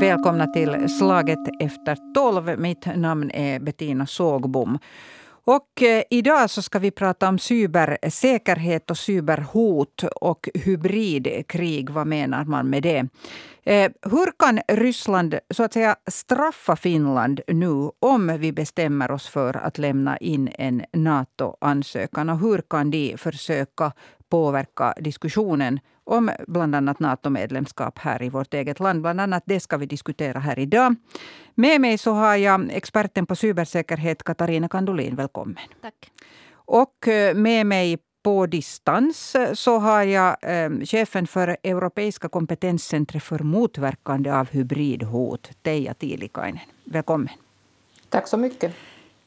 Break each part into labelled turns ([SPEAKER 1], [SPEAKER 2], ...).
[SPEAKER 1] Välkomna till Slaget efter tolv. Mitt namn är Bettina Sågbom. Och eh, idag så ska vi prata om cybersäkerhet och cyberhot och hybridkrig. Vad menar man med det? Eh, hur kan Ryssland så att säga straffa Finland nu om vi bestämmer oss för att lämna in en NATO-ansökan? Och hur kan de försöka påverka diskussionen om bland annat NATO-medlemskap här i vårt eget land. Bland annat det ska vi diskutera här idag. Med mig så har jag experten på cybersäkerhet Katarina Kandolin. Välkommen.
[SPEAKER 2] Tack.
[SPEAKER 1] Och eh, med mig på distans så har jag eh, chefen för Europeiska kompetenscentret för motverkande av hybridhot, Teija Tiilikainen. Välkommen.
[SPEAKER 3] Tack så mycket.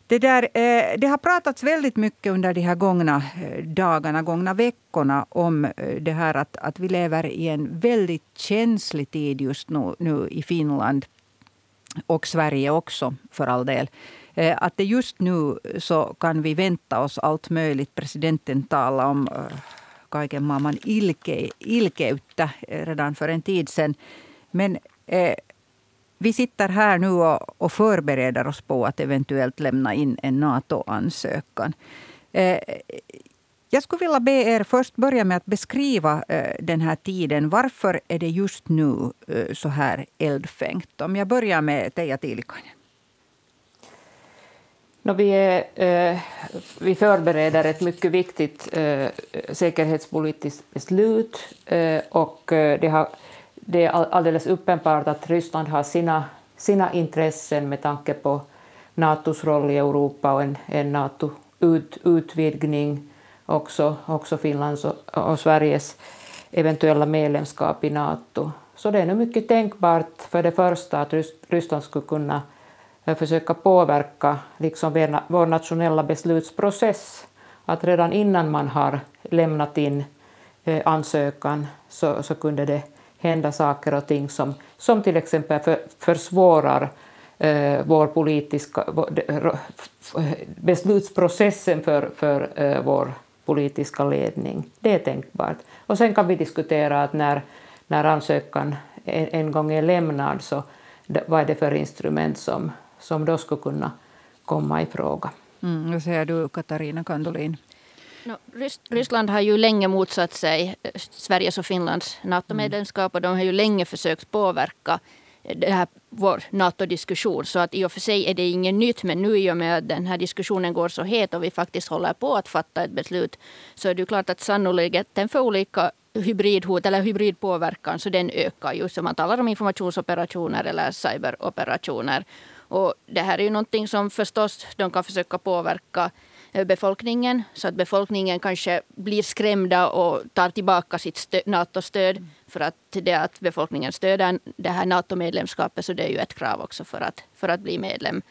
[SPEAKER 1] Det, där, eh, det har pratats väldigt mycket under de här gångna eh, dagarna, gångna veckorna om eh, det här att, att vi lever i en väldigt känslig tid just nu, nu i Finland och Sverige också för all del. Att det just nu så kan vi vänta oss allt möjligt. Presidenten talar om kaiken maailman ilke, ilkeyttä redan för en tid sedan. Men vi sitter här nu och, och förbereder oss på att eventuellt lämna in en NATO-ansökan. Eh, jag skulle vilja be er först börja med att beskriva eh, den här tiden. Varför är det just nu eh, så här eldfängt? Om jag börjar med Teija Tiilikainen.
[SPEAKER 3] No, vi, är, eh, vi förbereder ett mycket viktigt eh, säkerhetspolitiskt beslut eh, och eh, det har det är alldeles uppenbart att Ryssland har sina, sina intressen med tanke på Natos roll i Europa och en, en NATO-utvidgning, också, också Finlands och, och Sveriges eventuella medlemskap i Nato. Så det är nu mycket tänkbart för det första att Ryssland skulle kunna eh, försöka påverka liksom vår nationella beslutsprocess. Att redan innan man har lämnat in eh, ansökan så, så kunde det hända saker och ting som, som till exempel för, försvårar eh, vår politiska, vår, beslutsprocessen för, för eh, vår politiska ledning. Det är tänkbart. Och sen kan vi diskutera att när, när ansökan en, en gång är lämnad, så vad är det för instrument som, som då skulle kunna komma i fråga.
[SPEAKER 1] Mm, vad säger du, Katarina Kandolin?
[SPEAKER 2] No, Ryssland har ju länge motsatt sig eh, Sveriges och Finlands NATO-medlemskap och de har ju länge försökt påverka eh, det här, vår NATO-diskussion. Så att i och för sig är det inget nytt men nu i och med att den här diskussionen går så het och vi faktiskt håller på att fatta ett beslut så är det klart att sannolikheten för olika hybridhot eller hybridpåverkan så den ökar ju. Så man talar om informationsoperationer eller cyberoperationer. Och det här är ju någonting som förstås de kan försöka påverka befolkningen så att befolkningen kanske blir skrämda och tar tillbaka sitt NATO-stöd. För att det att befolkningen stöder det här NATO-medlemskapet så det är ju ett krav också för att, för att bli medlem.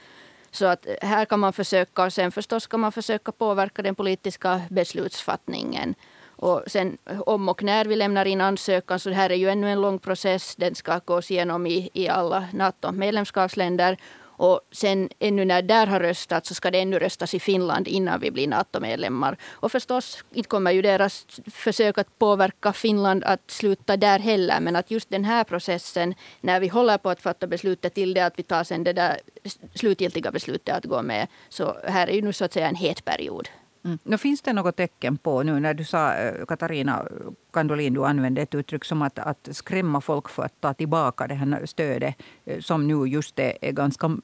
[SPEAKER 2] Så att här kan man försöka, och sen förstås kan man försöka påverka den politiska beslutsfattningen. Och sen om och när vi lämnar in ansökan, så det här är ju ännu en lång process. Den ska gås igenom i, i alla NATO-medlemskapsländer. Och sen ännu när där har röstat så ska det ännu röstas i Finland innan vi blir NATO-medlemmar. Och förstås inte kommer ju deras försök att påverka Finland att sluta där heller. Men att just den här processen när vi håller på att fatta beslutet till det att vi tar sen det där slutgiltiga beslutet att gå med. Så här är ju nu så att säga en het period.
[SPEAKER 1] Mm. Nu finns det något tecken på, nu när du sa, eh, Katarina Kandolin, du använde ett uttryck som att, att skrämma folk för att ta tillbaka det här stödet, eh, som nu just är, är ganska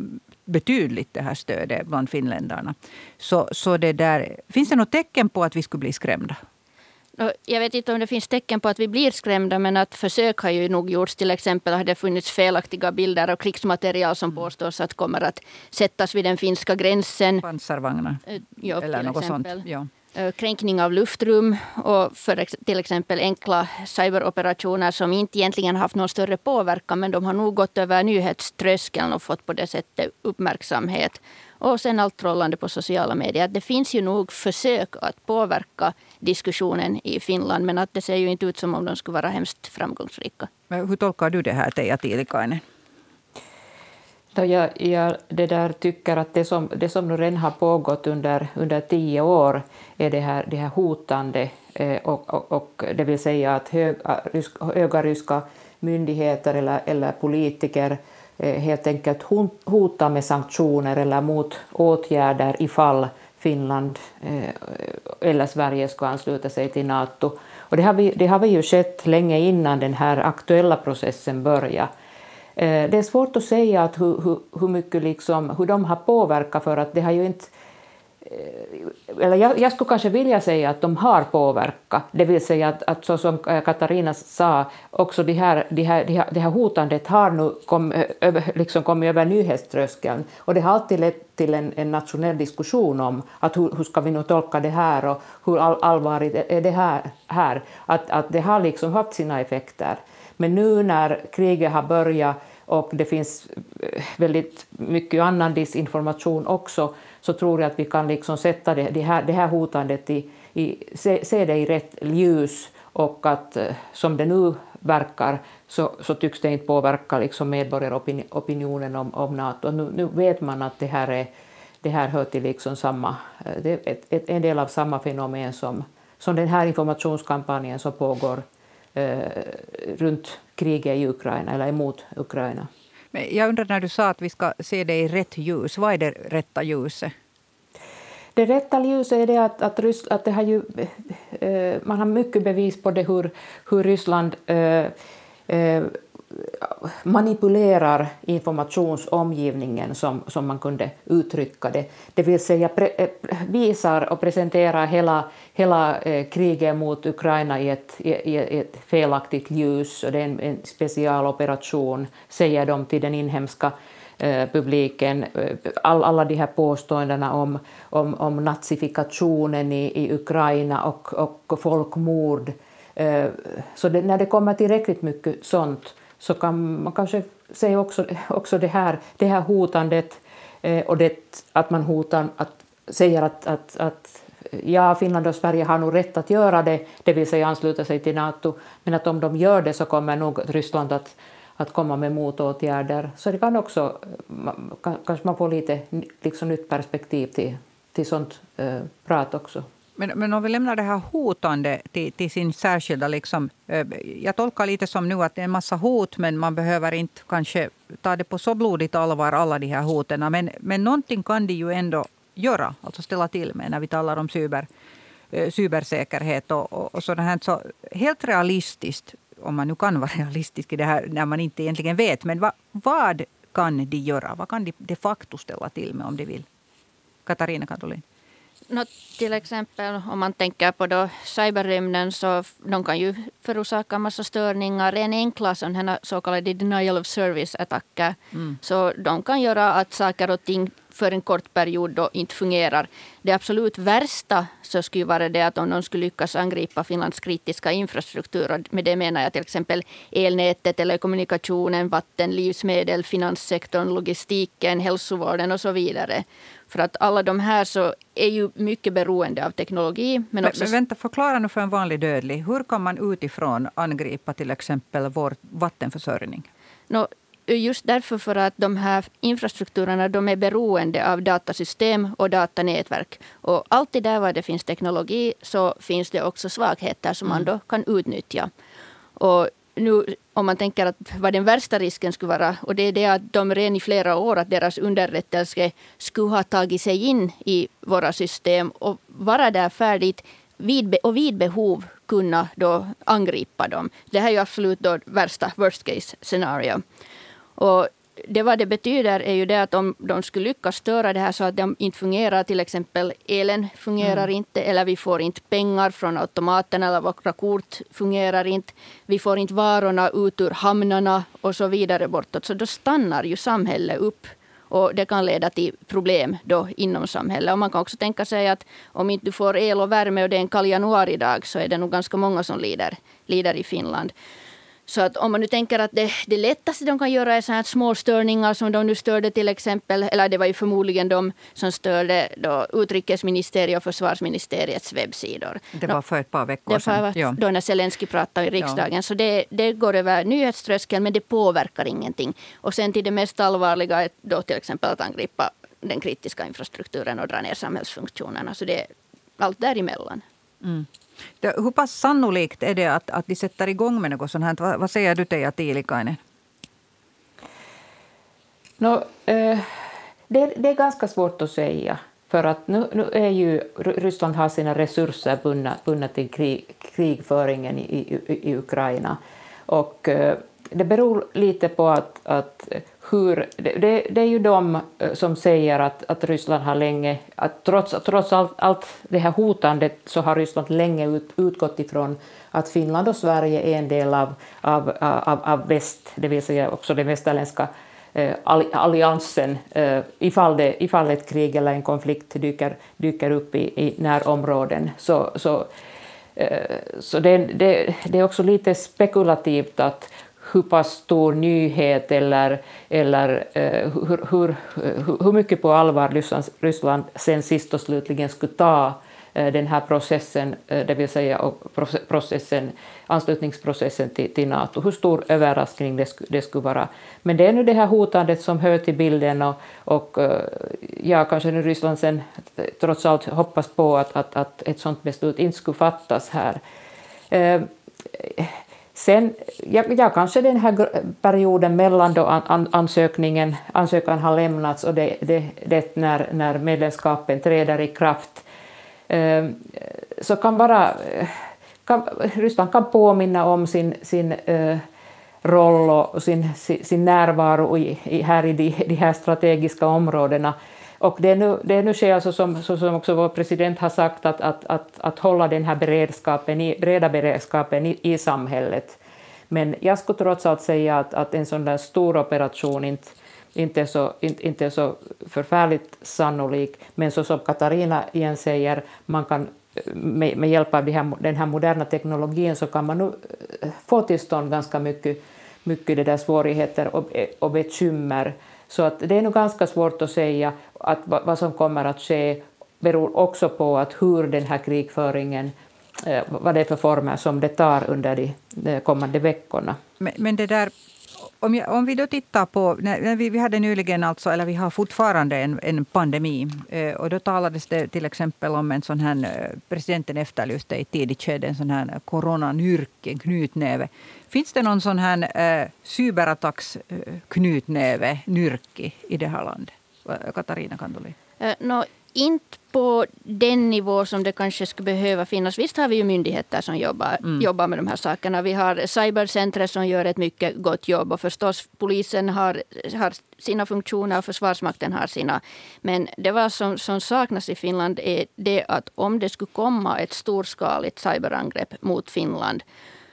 [SPEAKER 1] betydligt, det här stödet bland finländarna. Så, så det där, finns det något tecken på att vi skulle bli skrämda?
[SPEAKER 2] Jag vet inte om det finns tecken på att vi blir skrämda men att försök har ju nog gjorts. Till exempel har det funnits felaktiga bilder av krigsmaterial som mm. påstås att kommer att sättas vid den finska gränsen.
[SPEAKER 1] Pansarvagnar
[SPEAKER 2] eh, ja, eller något exempel.
[SPEAKER 1] sånt. Ja.
[SPEAKER 2] Eh, kränkning av luftrum och för till exempel enkla cyberoperationer som inte egentligen haft någon större påverkan men de har nog gått över nyhetströskeln och fått på det sättet uppmärksamhet. Och sen allt trollande på sociala medier. Det finns ju nog försök att påverka diskussionen i Finland men att det ser ju inte ut som om de skulle vara hemskt framgångsrika.
[SPEAKER 1] Men hur tolkar du det här, Teija Tiilikainen?
[SPEAKER 3] Jag, jag det där tycker att det som, det som nu redan har pågått under, under tio år är det här, det här hotande och, och, och, det vill säga att höga, höga ryska myndigheter eller, eller politiker Eh, helt enkelt hotar med sanktioner eller mot åtgärder ifall Finland eh, eller Sverige ska ansluta sig till Nato. Och det, har vi, det har vi ju skett länge innan den här aktuella processen började. Eh, det är svårt att säga att hur, hur, hur mycket liksom, hur de har påverkat för att det har ju inte Eh, eller jag, jag, skulle kanske vilja säga att de har påverkat, det vill säga att, att så som Katarina sa, också det här, de här, de här, de här hotandet har nu kom, eh, över, liksom kommit över nyhetströskeln. Och det har alltid lett till en, en nationell diskussion om att hur, hur ska vi nu tolka det här och hur all, allvarligt är det här, här? Att, att det har liksom haft sina effekter. Men nu när kriget har börjat och det finns eh, väldigt mycket annan disinformation också, så tror jag att vi kan liksom sätta det, det, här, det här hotandet i, i se, se, det i rätt ljus och att eh, som det nu verkar så, så tycks det inte påverka liksom medborgaropinionen om, om Nato. Nu, nu vet man att det här, är, det här hör till liksom samma, eh, det är ett, ett, en del av samma fenomen som, som den här informationskampanjen som pågår eh, runt kriget i Ukraina eller emot Ukraina.
[SPEAKER 1] Men jag undrar när du sa att vi ska se det i rätt ljus. Vad är det rätta ljuset?
[SPEAKER 3] Det rätta ljuset är det att, att, Ryss, att det har ju, eh, man har mycket bevis på det hur, hur Ryssland eh, eh, manipulerar informationsomgivningen som, som man kunde uttrycka det. Det vill säga pre, eh, visar och presenterar hela, hela eh, kriget mot Ukraina i ett, i, i ett felaktigt ljus och det är en, en specialoperation, säger de till den inhemska eh, publiken. All, alla de här påståendena om, om, om nazifikationen i, i Ukraina och, och folkmord. Så det, när det kommer tillräckligt mycket sånt så kan man kanske se också, också det, här, det här hotandet eh, och det att man hotar, att, säger att, att, att ja, Finland och Sverige har nog rätt att göra det, det vill säga ansluta sig till Nato, men att om de gör det så kommer nog Ryssland att, att komma med motåtgärder. Så det kan också, kanske man får lite liksom nytt perspektiv till, till sånt eh, prat också.
[SPEAKER 1] Men, men om vi lämnar det här hotande till, till sin särskilda... Liksom, eh, jag tolkar lite som nu att det är en massa hot men man behöver inte kanske ta det på så blodigt allvar, alla de här hoten. Men, men någonting kan de ju ändå göra, alltså ställa till med när vi talar om cyber, eh, cybersäkerhet och, och, och sådant här. Så helt realistiskt, om man nu kan vara realistisk i det här när man inte egentligen vet. Men va, vad kan de göra? Vad kan de de facto ställa till med om de vill? Katarina Katolin.
[SPEAKER 2] No, till exempel om man tänker på då cyberrymden så de kan ju förorsaka massa störningar. En enkla sådana så kallade denial of service-attacker. Mm. Så de kan göra att saker och ting för en kort period då inte fungerar. Det absolut värsta så skulle vara det att om de skulle lyckas angripa Finlands kritiska infrastruktur. Och med det menar jag till exempel elnätet, telekommunikationen, vatten, livsmedel, finanssektorn, logistiken, hälsovården och så vidare. För att alla de här så är ju mycket beroende av teknologi.
[SPEAKER 1] Men, också... men vänta, förklara nu för en vanlig dödlig. Hur kan man utifrån angripa till exempel vår vattenförsörjning?
[SPEAKER 2] No, just därför för att de här infrastrukturerna de är beroende av datasystem och datanätverk. Och alltid där var det finns teknologi så finns det också svagheter som mm. man då kan utnyttja. Och nu om man tänker att vad den värsta risken skulle vara och det är det att de redan i flera år att deras underrättelse skulle ha tagit sig in i våra system och vara där färdigt vid, och vid behov kunna då angripa dem. Det här är ju absolut då värsta worst case scenario. Och det vad det betyder är ju det att om de skulle lyckas störa det här så att de inte fungerar, till exempel elen fungerar mm. inte eller vi får inte pengar från automaterna eller våra kort fungerar inte. Vi får inte varorna ut ur hamnarna och så vidare bortåt. Så då stannar ju samhället upp. Och det kan leda till problem då inom samhället. Och man kan också tänka sig att om inte du får el och värme och det är en kall januaridag så är det nog ganska många som lider, lider i Finland. Så att om man nu tänker att det, det lättaste de kan göra är så här små störningar som de nu störde till exempel, eller det var ju förmodligen de som störde då utrikesministeriet och försvarsministeriets webbsidor.
[SPEAKER 1] Det var för ett par veckor sedan.
[SPEAKER 2] Det var då när Zelensky pratade i riksdagen. Ja. Så det, det går över nyhetströskeln men det påverkar ingenting. Och sen till det mest allvarliga är då till exempel att angripa den kritiska infrastrukturen och dra ner samhällsfunktionerna. Så det är allt däremellan.
[SPEAKER 1] Mm. Det, hur pass sannolikt är det att, att de sätter igång med något sånt här? Vad, vad säger du, Teija Tiilikainen?
[SPEAKER 3] No, eh, det, det, är ganska svårt att säga. För att nu, nu är ju Ryssland har sina resurser bundna, bundna till krig, krigföringen i, i, i Ukraina. Och eh, det beror lite på att, att hur, det, det, är ju de eh, som säger att, att Ryssland har länge, att trots, trots allt, allt det här hotandet så har Ryssland länge ut, utgått ifrån att Finland och Sverige är en del av, av, av, av väst, det vill säga också den västerländska eh, alliansen eh, ifall, det, ifall ett krig eller en konflikt dyker, dyker upp i, i närområden. Så, så, eh, så det, det, det är också lite spekulativt att hur pass stor nyhet eller, eller eh, hur, hur, hur mycket på allvar Ryssland, Ryssland sen sist och slutligen skulle ta eh, den här processen, eh, det vill säga processen, anslutningsprocessen till, till Nato. Hur stor överraskning det, det skulle vara. Men det är nu det här hotandet som hör till bilden och, och eh, ja, kanske nu Ryssland sen eh, trots allt hoppas på att, att, att ett sådant beslut inte skulle fattas här. Eh, Sen, ja, ja, kanske den här perioden mellan då an, ansökningen, ansökan har lämnats och det, det, det när, när medlemskapen träder i kraft, eh, så kan vara... Eh, kan, Ryssland kan påminna om sin, sin eh, roll och sin, sin, sin närvaro i, i, här i de, de här strategiska områdena och det är nu, det är nu sker alltså som, som också vår president har sagt, att, att, att, att hålla den här beredskapen i, breda beredskapen i, i samhället. Men jag skulle trots allt säga att, att en sån där stor operation inte, inte, är så, inte, inte är så förfärligt sannolik. Men så som Katarina igen säger, man kan med, med hjälp av här, den här moderna teknologin så kan man nu eh, få till stånd ganska mycket, mycket det där svårigheter och, och bekymmer så att det är nog ganska svårt att säga att vad som kommer att ske beror också på att hur den här krigföringen eh, vad det är för former som det tar under de eh, kommande veckorna.
[SPEAKER 1] Men, men det där, om, jag, om, vi då tittar på... När vi, vi hade nyligen, alltså, eller vi har fortfarande en, en pandemi. Eh, och då talades det till exempel om en sån här... Eh, presidenten efterlyste i tidigt skede en sån här coronanyrk, en knytnäve. Finns det någon sån här eh, cyberattacksknytnäve, eh, nyrki, i det här landet? Katarina Kandoli?
[SPEAKER 2] Eh, no, inte på den nivå som det kanske skulle behöva finnas. Visst har vi ju myndigheter som jobbar, mm. jobbar med de här sakerna. Vi har cybercentret som gör ett mycket gott jobb och förstås polisen har, har sina funktioner och Försvarsmakten har sina. Men det var som, som saknas i Finland är det att om det skulle komma ett storskaligt cyberangrepp mot Finland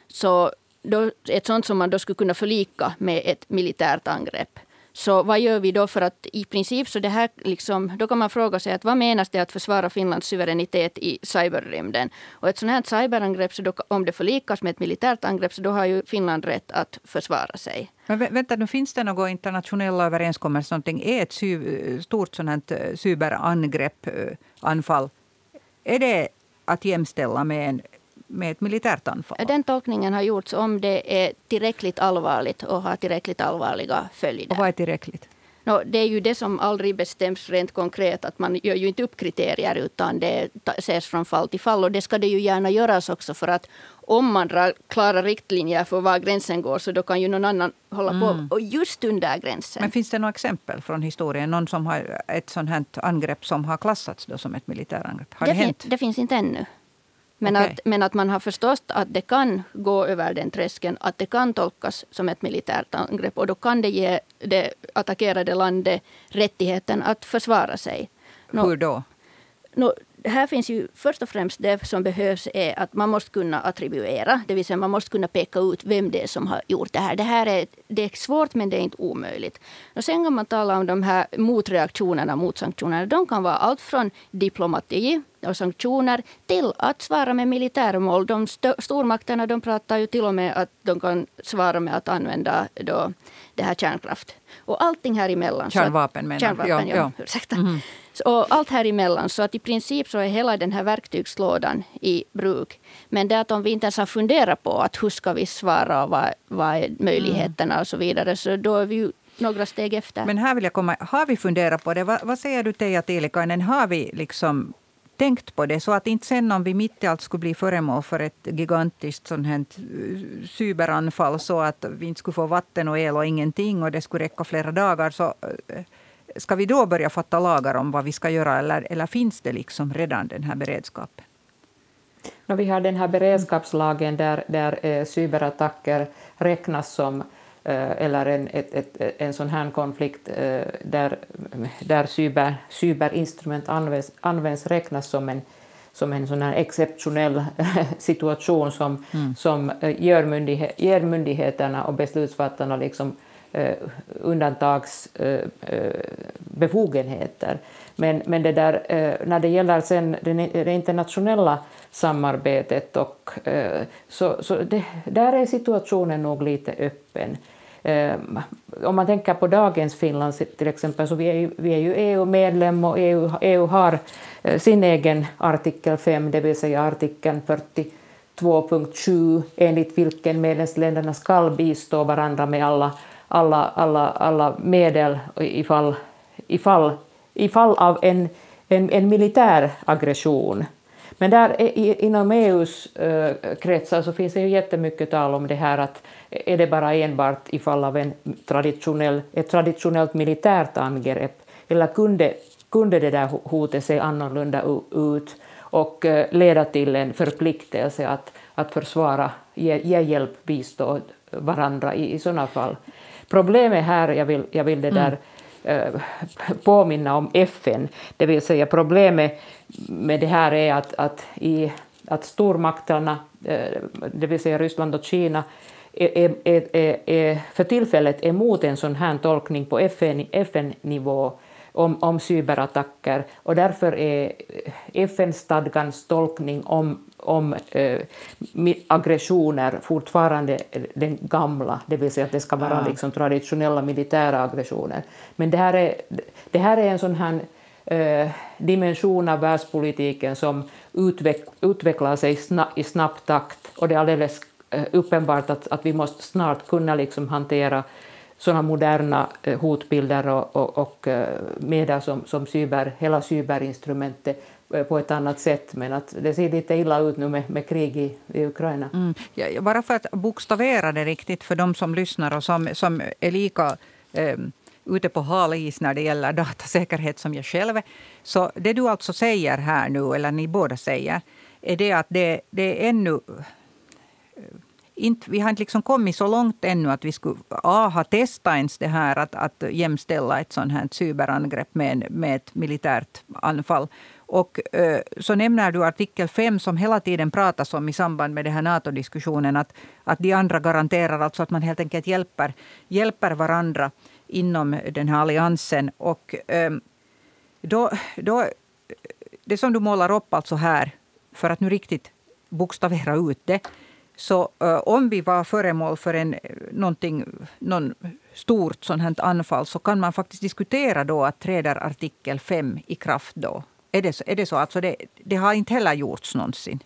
[SPEAKER 2] så då, ett sånt som man då skulle kunna förlika med ett militärt angrepp. Så vad gör vi då för att i princip så det här liksom, då kan man fråga sig att vad menas det att försvara Finlands suveränitet i cyberrymden? Och ett sånt här cyberangrepp, så då, om det förlikas med ett militärt angrepp, så då har ju Finland rätt att försvara sig.
[SPEAKER 1] Men vänta, nu finns det några internationella överenskommelser? Någonting? Är ett stort sånt här cyberangrepp, eh, anfall, är det att jämställa med en med ett militärt anfall?
[SPEAKER 2] Den tolkningen har gjorts om det är tillräckligt allvarligt och har tillräckligt allvarliga följder.
[SPEAKER 1] Och vad är tillräckligt?
[SPEAKER 2] No, det är ju det som aldrig bestäms rent konkret. att Man gör ju inte upp kriterier utan det ses från fall till fall. Och det ska det ju gärna göras också för att om man drar klara riktlinjer för var gränsen går så då kan ju någon annan hålla mm. på och just under gränsen.
[SPEAKER 1] Men finns det några exempel från historien? Någon som har ett sånt här angrepp som har klassats då som ett militärangrepp? Har
[SPEAKER 2] det,
[SPEAKER 1] det hänt?
[SPEAKER 2] det finns inte ännu. Men, okay. att, men att man har förstått att det kan gå över den tröskeln, att det kan tolkas som ett militärt angrepp och då kan det ge det attackerade landet rättigheten att försvara sig.
[SPEAKER 1] Nå, Hur då?
[SPEAKER 2] Nå, här finns ju först och främst det som behövs är att man måste kunna attribuera, det vill säga man måste kunna peka ut vem det är som har gjort det här. Det här är, det är svårt men det är inte omöjligt. Och sen kan man tala om de här motreaktionerna mot sanktionerna. De kan vara allt från diplomati och sanktioner till att svara med militärmål. De st stormakterna de pratar ju till och med att de kan svara med att använda då det här kärnkraft. Och allting här emellan.
[SPEAKER 1] Kärnvapen menar
[SPEAKER 2] Kärnvapen, ja. ja. Ursäkta. Mm. Och allt här emellan. Så att i princip så är hela den här verktygslådan i bruk. Men det att om vi inte ens har funderat på att hur ska vi svara och vad, vad är möjligheterna mm. och så vidare. Så då är vi ju några steg efter.
[SPEAKER 1] Men här vill jag komma, har vi funderat på det? Vad, vad säger du Teija Tiilikainen, har vi liksom tänkt på det. Så att inte sen om vi mitt i allt skulle bli föremål för ett gigantiskt sånt här eh, cyberanfall så att vi inte skulle få vatten och el och ingenting och det skulle räcka flera dagar. Så eh, ska vi då börja fatta lagar om vad vi ska göra eller, eller finns det liksom redan den här beredskapen?
[SPEAKER 3] No, vi har den här beredskapslagen där, där eh, cyberattacker räknas som eh, eller en, ett, ett, en sån här konflikt eh, där, där cyber, cyberinstrument används, används räknas som en, som en sån här exceptionell situation som, mm. som eh, gör, myndighet, ger myndigheterna och beslutsfattarna liksom, eh, undantagsbefogenheter. Eh, men, men det där, eh, när det gäller sen det, internationella samarbetet och, eh, så, så det, där är situationen nog lite öppen. Eh, om man tänker på dagens Finland till exempel, så vi är ju, vi är ju EU-medlem och EU, EU har eh, sin egen artikel 5, det vill säga artikeln 42.7 enligt vilken medlemsländerna ska bistå varandra med alla, alla, alla, alla medel ifall, ifall i fall av en, en, en militär aggression. Men där inom EUs äh, eh, kretsar så finns det ju jättemycket tal om det här att är det bara enbart i fall av en traditionell, ett traditionellt militärt angrepp eller kunde, kunde det där hotet se annorlunda ut och äh, leda till en förpliktelse att, att försvara, ge, ge hjälp, bistå varandra i, i sådana fall. Problemet här, jag vill, jag vill det där mm Eh, påminna om FN. Det vill säga problemet med det här är att, att, i, att stormakterna, eh, det vill säga Ryssland och Kina, är, är, är, är för tillfället emot en sån här tolkning på FN-nivå om, om cyberattacker och därför är FN-stadgans tolkning om om eh, aggressioner fortfarande den gamla, det vill säga att det ska vara ah. liksom traditionella militära aggressioner. Men det här är, det här är en sån här eh, dimension av världspolitiken som utveck, utvecklar sig sna, i snabb takt och det är alldeles eh, uppenbart att, att vi måste snart kunna liksom hantera sådana moderna eh, hotbilder och, och, och eh, medel som, som cyber, hela cyberinstrumentet Eh, Eh, på ett annat sätt. Men att det ser lite illa ut nu med, med krig i, i Ukraina. Mm.
[SPEAKER 1] Ja, bara för att bokstavera det riktigt för de som lyssnar och som, som är lika eh, ute på hal is när det gäller datasäkerhet som jag själv Så det du alltså säger här nu, eller ni båda säger, är det att det, det är ännu eh, inte, vi har inte liksom kommit så långt ännu att vi skulle A, ha testat ens det här att, att jämställa ett sånt här cyberangrepp med, med ett militärt anfall. Och eh, så nämner du artikel 5 som hela tiden pratas om i samband med den här NATO-diskussionen. Att, att de andra garanterar alltså att man helt enkelt hjälper, hjälper varandra inom den här alliansen. Och eh, då, då, det som du målar upp alltså här, för att nu riktigt bokstavera ut det. Så eh, om vi var föremål för en, någonting, någon stort sånt här anfall så kan man faktiskt diskutera då att träder artikel 5 i kraft då. Är det så? Är det, så? Alltså det, det har inte heller gjorts någonsin?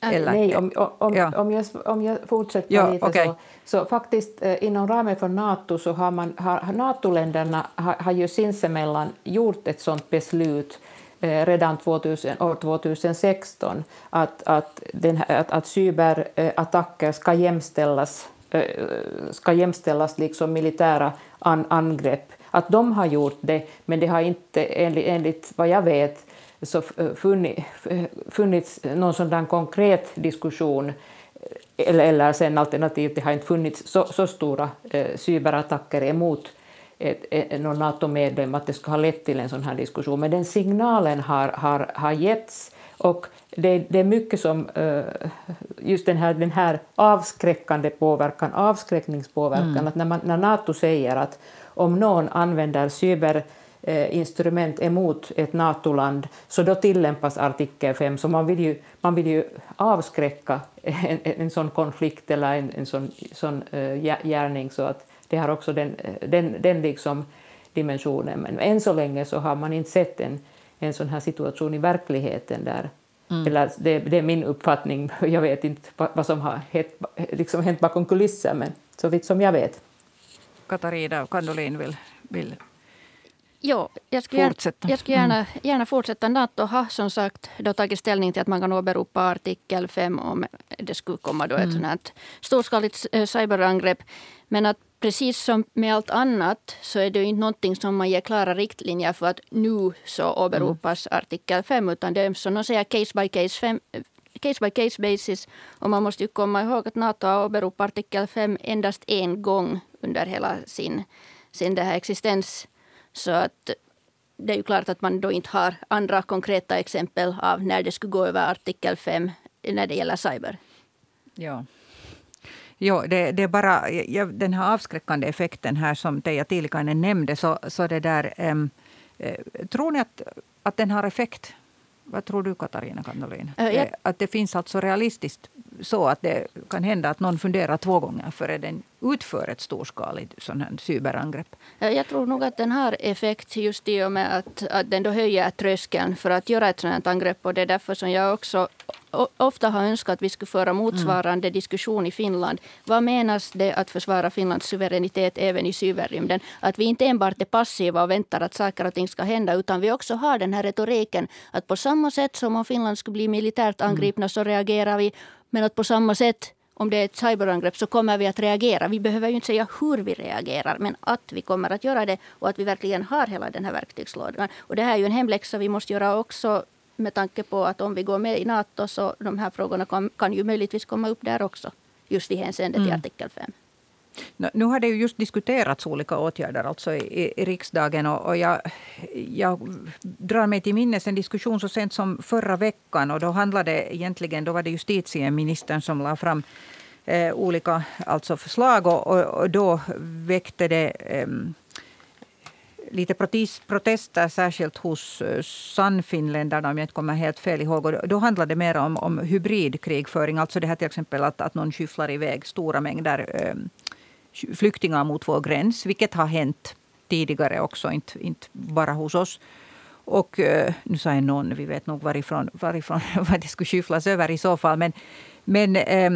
[SPEAKER 3] Äh, Eller? Nej, om, om, ja. om, jag, om jag fortsätter ja, lite okay. så, så faktiskt eh, inom ramen för Nato så har, man, har NATO-länderna har, har ju sinsemellan gjort ett sådant beslut eh, redan 2000, år 2016 att, att, den här, att, att cyberattacker ska jämställas, eh, ska jämställas liksom militära an, angrepp att de har gjort det, men det har inte enligt, enligt vad jag vet så funnits någon sådan konkret diskussion eller, eller sen alternativt, det har inte funnits så, så stora eh, cyberattacker emot ett, ett, någon NATO-medlem att det ska ha lett till en sån här diskussion. Men den signalen har, har, har getts och det, det är mycket som eh, just den här, den här avskräckande påverkan, avskräckningspåverkan, mm. att när, man, när NATO säger att om någon använder cyberinstrument emot ett NATO-land så då tillämpas artikel 5. Så man vill ju, man vill ju avskräcka en, en sån konflikt eller en, en sån, sån uh, gärning så att det har också den, den, den liksom dimensionen. Men än så länge så har man inte sett en, en sån här situation i verkligheten där Mm. Eller det, det, är min uppfattning, jag vet inte vad som har hänt, liksom hänt bakom kulisser, men så vitt som jag vet.
[SPEAKER 1] Katarina Kandolin vill, vill
[SPEAKER 2] Jo, jag skulle, fortsätta. jag skulle gärna, mm. gärna fortsätta. Nato har som sagt då tagit ställning till att man kan åberopa artikel 5 om det skulle komma då ett mm. sånt storskaligt eh, cyberangrepp. Men att precis som med allt annat så är det ju inte någonting som man ger klara riktlinjer för att nu så åberopas mm. artikel 5 utan det är som de säger case by case, fem, case by case basis. Och man måste ju komma ihåg att Nato har åberopat artikel 5 endast en gång under hela sin, sin det här existens. Så att det är ju klart att man då inte har andra konkreta exempel av när det skulle gå över artikel 5 när det gäller cyber.
[SPEAKER 1] Ja. Jo, det, det är bara ja, den här avskräckande effekten här som Teija Tiilikainen nämnde. Så, så det där, ähm, tror ni att, att den har effekt? Vad tror du Katarina Kandolin? Äh. Att det finns alltså realistiskt så att det kan hända att någon funderar två gånger före den utför ett storskaligt sån här cyberangrepp?
[SPEAKER 2] Jag tror nog att den har effekt just i och med att, att den då höjer tröskeln för att göra ett sådant angrepp. Och det är därför som jag också ofta har önskat att vi skulle föra motsvarande mm. diskussion i Finland. Vad menas det att försvara Finlands suveränitet även i cyberrymden? Att vi inte enbart är passiva och väntar att saker och ting ska hända utan vi också har den här retoriken att på samma sätt som om Finland skulle bli militärt mm. angripna mm. så reagerar vi. Men att på samma sätt om det är ett cyberangrepp så kommer vi att reagera. Vi behöver ju inte säga hur vi reagerar, men att vi kommer att göra det och att vi verkligen har hela den här verktygslådan. Och det här är ju en hemläxa vi måste göra också med tanke på att om vi går med i Nato så de här frågorna kan, kan ju möjligtvis komma upp där också. Just i hänseende till mm. artikel 5.
[SPEAKER 1] Nu har det ju just diskuterats olika åtgärder alltså i, i riksdagen. Och, och jag, jag, drar mig till minnes en diskussion så sent som förra veckan. Och då handlade egentligen, då var det justitieministern som la fram eh, olika alltså förslag. Och, och, och då väckte det eh, lite protester, särskilt hos eh, Sannfinländarna om jag inte kommer helt fel ihåg. Och då handlade det mer om, om hybridkrigföring. Alltså det här till exempel att, att någon skyfflar iväg stora mängder eh, flyktingar mot vår gräns, vilket har hänt tidigare också, inte, inte bara hos oss. Och eh, nu sa jag någon, vi vet nog varifrån, varifrån vad det skulle skyfflas över i så fall. Men, men eh,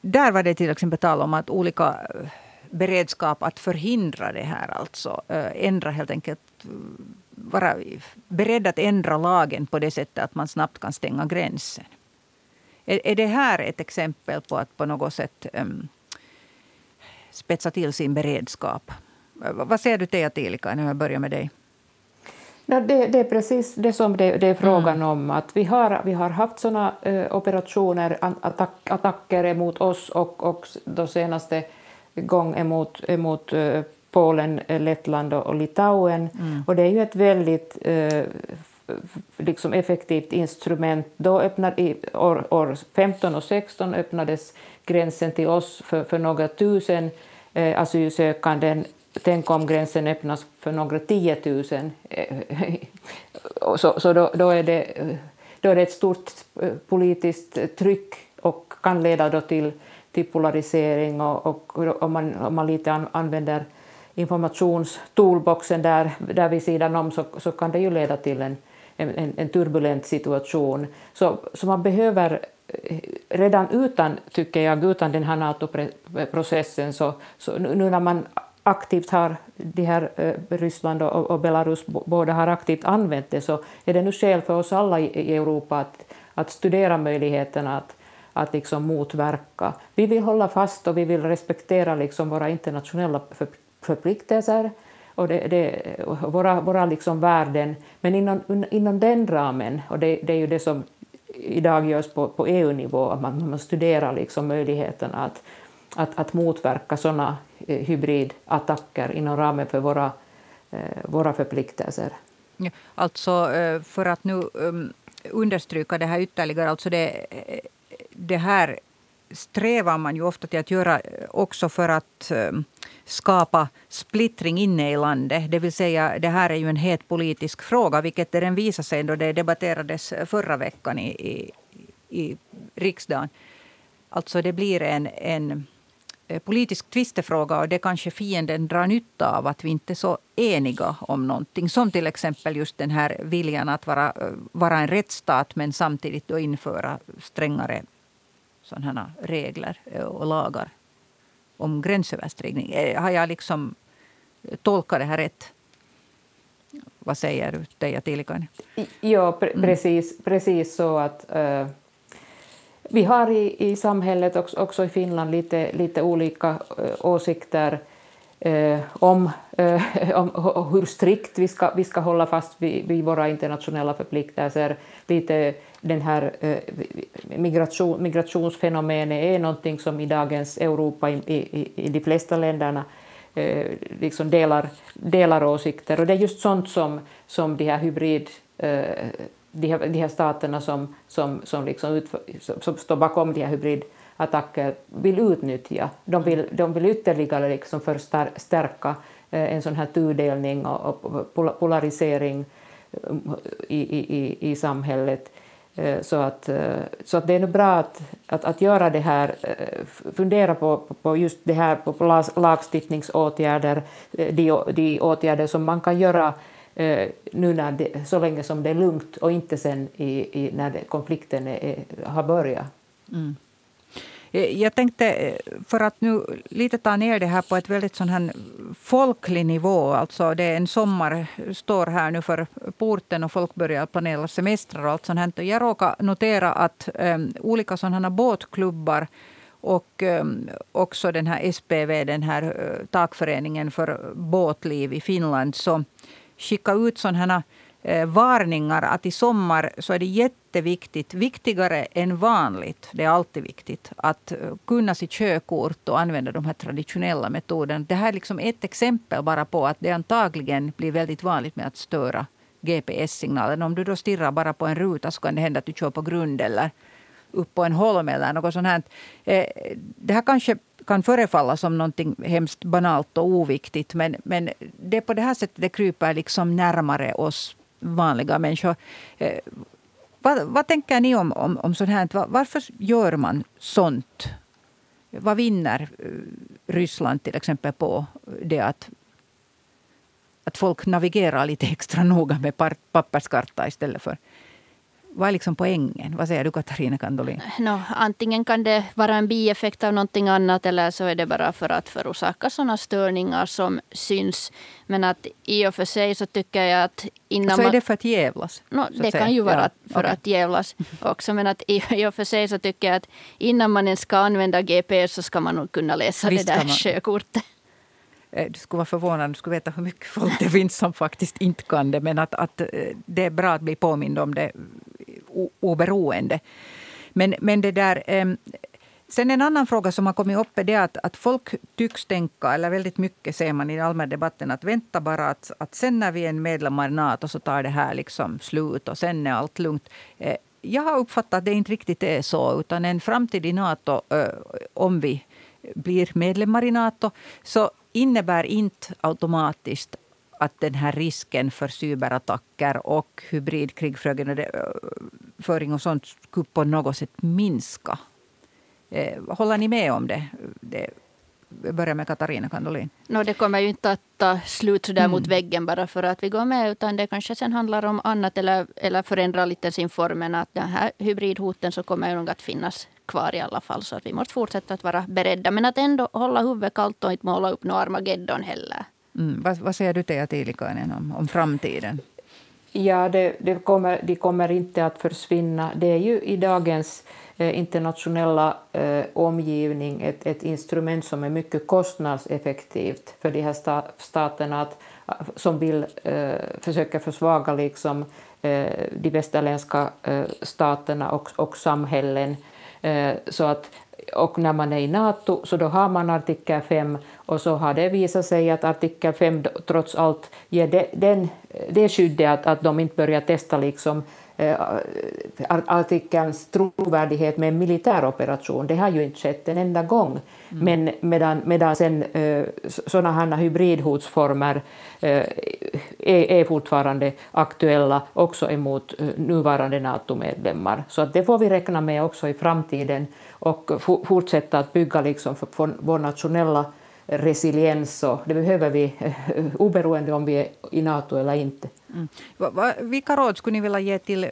[SPEAKER 1] där var det till exempel tal om att olika eh, beredskap att förhindra det här. Alltså eh, ändra helt enkelt vara beredd att ändra lagen på det sättet att man snabbt kan stänga gränsen. Är, är det här ett exempel på att på något sätt um, spetsa till sin beredskap? Vad säger du Teija Tiilikainen, jag börjar med dig?
[SPEAKER 3] No, det, det, är precis det som det, det är frågan mm. om. Att vi, har, vi har haft såna eh, operationer, attack, attacker mot oss och, och de senaste gång emot, emot uh, Polen, Lettland och Litauen. Mm. Och det är ju ett väldigt uh, liksom effektivt instrument. Då öppnade, i år, år 15 och 16 öppnades gränsen till oss för, för några tusen eh, asylsökande. Tänk om gränsen öppnas för några tiotusen. så så då, då, är det, då är det ett stort politiskt tryck och kan leda då till till polarisering och, och om, man, om man lite an, använder informationstoolboxen där, där vid sidan om så, så kan det ju leda till en, en, en turbulent situation. Så, så man behöver eh, redan utan, tycker jag, utan den här NATO-processen, så, så nu när man aktivt har, de här eh, Ryssland och, och Belarus båda har aktivt använt det, så är det nu skäl för oss alla i, i Europa att, att studera möjligheterna att, att liksom motverka. Vi vill hålla fast och vi vill respektera liksom våra internationella förpliktelser och det, det, våra, våra liksom värden, men inom, inom den ramen, och det, det är ju det som idag görs på, på EU-nivå, att man, man studerar liksom möjligheterna att, att, att motverka sådana eh, hybridattacker inom ramen för våra, eh, våra förpliktelser.
[SPEAKER 1] Alltså eh, för att nu ehm, understryka det här ytterligare, alltså det det här strävar man ju ofta till att göra eh, också för att eh, skapa splittring inne i landet. Det vill säga, det här är ju en het politisk fråga, vilket den visade sig då det debatterades eh, förra veckan i, i, i riksdagen. Alltså det blir en, en politisk tvistefråga och det kanske fienden drar nytta av att vi inte är så eniga om någonting. Som till exempel just den här viljan att vara, vara en rättsstat men samtidigt då införa strängare sådana regler eh, och lagar om gränsöverskridning. Eh, har jag liksom tolkat det här rätt? Vad säger du, Teija Tiilikainen?
[SPEAKER 3] Ja, pre mm. precis, precis så att uh, vi har i, i samhället, också, också i Finland, lite, lite olika uh, åsikter eh, om, eh, om hur strikt vi ska, vi ska hålla fast vid, vid våra internationella förpliktelser. Lite den här eh, migration, migrationsfenomenet är någonting som i dagens Europa, i, i, i de flesta länderna, eh, liksom delar, delar åsikter. Och det är just sånt som, som de här hybrid eh, de här, de här staterna som, som, som, liksom utför, som som står bakom de här hybrid hybridattacker vill utnyttja. De vill, de vill ytterligare liksom förstärka eh, en sån här tudelning och, polarisering eh, i, i, i samhället. Eh, så att, så att det är nog bra att, att, att göra det här, fundera på, på just det här, på lagstiftningsåtgärder, de, de åtgärder som man kan göra nu när det, så länge som det är lugnt och inte sen i, i när det, konflikten är, har börjat. Mm.
[SPEAKER 1] Eh, jag tänkte, eh, för att nu lite ta ner det här på ett väldigt sån här folklig nivå. Alltså det är en sommar, står här nu för porten och folk börjar planera semestrar och allt sånt här. Jag råkar notera att um, olika sådana båtklubbar och um, också den här SPV, den här uh, takföreningen för båtliv i Finland, så skickar ut sådana här Eh, varningar att i sommar så är det jätteviktigt, viktigare än vanligt, det är alltid viktigt, att eh, kunna sitt kökort och använda de här traditionella metoderna. Det här är liksom ett exempel bara på att det antagligen blir väldigt vanligt med att störa GPS-signalen. Om du då stirrar bara på en ruta så kan det hända att du kör på grund eller upp på en holm eller något sånt här. Eh, det här kanske kan förefalla som något hemskt banalt och oviktigt men, men det är på det här sättet det kryper liksom närmare oss vanliga människor. Eh, vad, vad, tänker ni om, om, om sånt här? Varför gör man sånt? Vad vinner eh, Ryssland till exempel på det att, att folk navigerar lite extra noga med papperskarta istället för vad är liksom poängen? Vad säger du Katarina Kandolin?
[SPEAKER 2] No, antingen kan det vara en bieffekt av någonting annat eller så är det bara för att förorsaka sådana störningar som syns. Men att i och för sig så tycker jag att
[SPEAKER 1] innan Så är det för att jävlas?
[SPEAKER 2] No, det kan ju vara ja, för okay. att jävlas också. Men att i, och för sig så tycker jag att innan man ens ska använda GPS så ska man nog kunna läsa Visst det där sjökortet.
[SPEAKER 1] Eh, du skulle vara förvånad, du skulle veta hur mycket folk det finns som faktiskt inte kan det. Men att, att eh, det är bra att bli påmind om det oberoende. Men, men det där... Sen en annan fråga som har kommit upp är det att, att folk tycks tänka, eller väldigt mycket ser man i den allmänna debatten, att vänta bara att, att sen när vi är medlemmar i Nato så tar det här liksom slut och sen är allt lugnt. Eh, jag har uppfattat att det inte riktigt är så, utan en framtid i Nato, eh, om vi blir medlemmar i Nato, så innebär inte automatiskt att den här risken för cyberattacker och hybridkrigföring och sånt skulle på något sätt minska. Eh, håller ni med om det? det börjar med Katarina Kandolin.
[SPEAKER 2] No, det kommer ju inte att ta slut där mm. mot väggen bara för att vi går med. Utan det kanske sen handlar om annat eller, eller förändra lite sin form. Men att den här hybridhoten så kommer nog att finnas kvar i alla fall. Så att vi måste fortsätta att vara beredda. Men att ändå hålla huvudet kallt och inte måla upp några Armageddon heller.
[SPEAKER 1] Mm. Vad, vad, säger du Teija Tiilikainen om, om framtiden?
[SPEAKER 3] Ja, det, det kommer, de kommer inte att försvinna. Det är ju i dagens eh, internationella eh, omgivning ett, ett instrument som är mycket kostnadseffektivt för de här sta, staterna att, eh, som vill eh, försöka försvaga liksom, eh, de västerländska eh, staterna och, och samhällen. Eh, så att och när man är i Nato så då har man artikel 5 och så har det visat sig att artikel 5 trots allt ger det, den, det skyddet att, att de inte börjar testa liksom, eh, artikelns trovärdighet med en militär operation. Det har ju inte skett en enda gång. Mm. Men medan, medan sen eh, sådana här hybridhotsformer eh, är, är fortfarande aktuella också emot eh, nuvarande NATO-medlemmar. Så att det får vi räkna med också i framtiden och fortsätta att bygga liksom för vår nationella resiliens. Och det behöver vi eh, oberoende om vi är i Nato eller inte.
[SPEAKER 1] Mm. Vilka råd skulle ni vilja ge till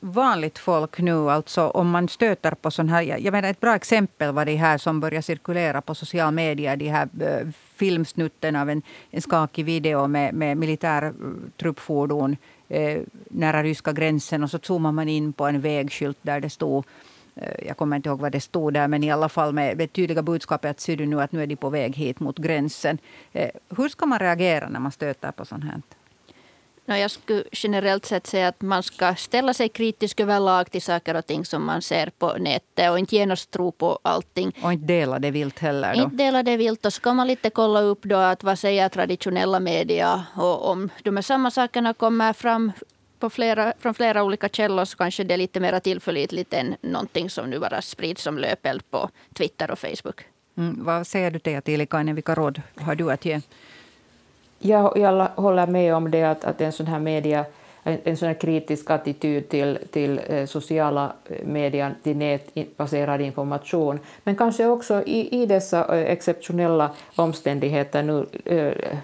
[SPEAKER 1] vanligt folk nu, alltså om man stöter på sån här... Jag menar ett bra exempel var det här som började cirkulera på sociala medier. De här eh, filmsnutten av en, en skakig video med, med militärtruppfordon eh, uh, nära ryska gränsen. Och så zoomar man in på en vägskylt där det stod jag kommer inte ihåg vad det stod där, men i alla fall med det tydliga budskapet att ser du nu att nu är de på väg hit mot gränsen. Hur ska man reagera när man stöter på sånt här?
[SPEAKER 2] No, jag skulle generellt sett säga att man ska ställa sig kritisk överlag till saker och ting som man ser på nätet och inte genast tro på allting.
[SPEAKER 1] Och inte dela det vilt heller? Då.
[SPEAKER 2] Inte dela det vilt. Och så kan man lite kolla upp då att vad säger traditionella media. Och om de här samma sakerna kommer fram på flera, från flera olika källor så kanske det är lite mer tillförlitligt än någonting som nu bara sprids som löpeld på Twitter och Facebook.
[SPEAKER 1] Mm, vad säger du Teija Tiilikainen? Vilka råd har du att ge?
[SPEAKER 3] Jag, jag håller med om det att, att en sån här media en, en sån här kritisk attityd till, till eh, sociala eh, medier, till nätbaserad information, men kanske också i, i dessa eh, exceptionella omständigheter nu eh,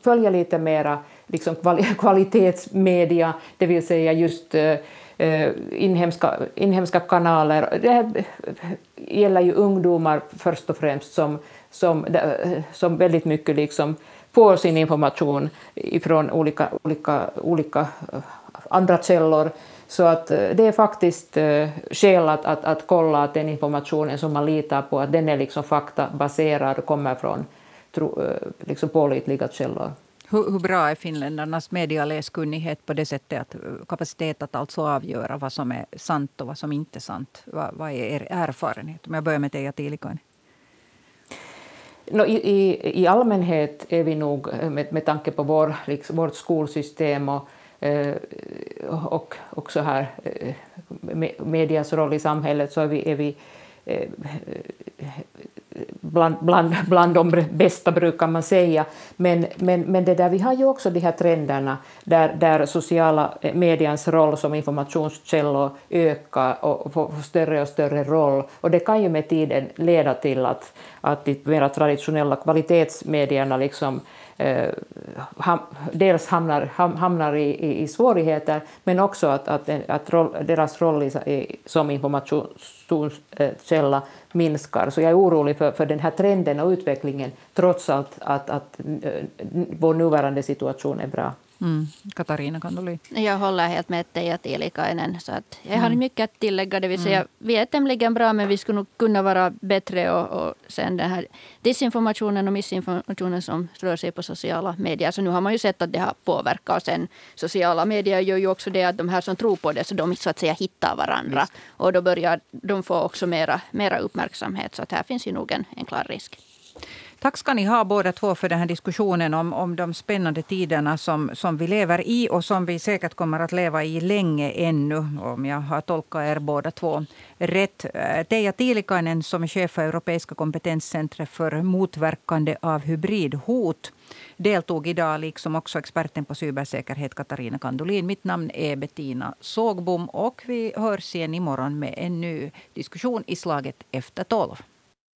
[SPEAKER 3] följa lite mera liksom kvalitetsmedia, det vill säga just eh, eh, inhemska, inhemska kanaler. Det här gäller ju ungdomar först och främst som, som, eh, som väldigt mycket liksom får sin information från olika, olika, olika andra källor. Så att det är faktiskt skäl att, att, att kolla att den informationen som man litar på att den är liksom faktabaserad och kommer från liksom pålitliga källor.
[SPEAKER 1] Hur, hur, bra är finländarnas medialäskunnighet på det sättet att eh, kapacitet att alltså avgöra vad som är sant och vad som inte är sant? Vad, vad är er erfarenhet? Om jag börjar med Teija Tiilikainen.
[SPEAKER 3] No, i, i, I allmänhet är vi nog, eh, med, med tanke på vår, liksom, vårt skolsystem och, eh, och också här eh, medias roll i samhället, så är vi, är vi bland, bland, bland de bästa, brukar man säga. Men, men, men det där, vi har ju också de här trenderna där, där sociala medians roll som informationskällor ökar och får större och större roll. Och det kan ju med tiden leda till att, att de mer traditionella kvalitetsmedierna liksom eh, ham, dels hamnar, ham, hamnar i, i, i, svårigheter, men också att, att, att roll, deras roll i, som informationskälla minskar. Så jag är orolig för, för den här trenden och utvecklingen, trots allt att, att att vår nuvarande situation är bra.
[SPEAKER 1] Mm. Katarina Kandoli.
[SPEAKER 2] Jag håller helt med Teija Tiilikainen. Så att jag har mm. mycket att tillägga. Det vill säga, mm. Vi är tämligen bra men vi skulle nog kunna vara bättre. Och, och sen den här disinformationen och missinformationen som rör sig på sociala medier. Så nu har man ju sett att det har påverkat. Och sen sociala medier gör ju också det att de här som tror på det så de så att säga hittar varandra. Visst. Och då börjar de få också mera, mera uppmärksamhet. Så att här finns ju nog en, en klar risk.
[SPEAKER 1] Tack ska ni ha båda två för den här diskussionen om, om de spännande tiderna som, som vi lever i och som vi säkert kommer att leva i länge ännu, om jag har tolkat er båda två rätt. Eh, Teija Tiilikainen som är chef för Europeiska kompetenscentret för motverkande av hybridhot deltog idag, liksom också experten på cybersäkerhet Katarina Kandolin. Mitt namn är Bettina Sågbom och vi hörs igen imorgon med en ny diskussion i slaget efter tolv.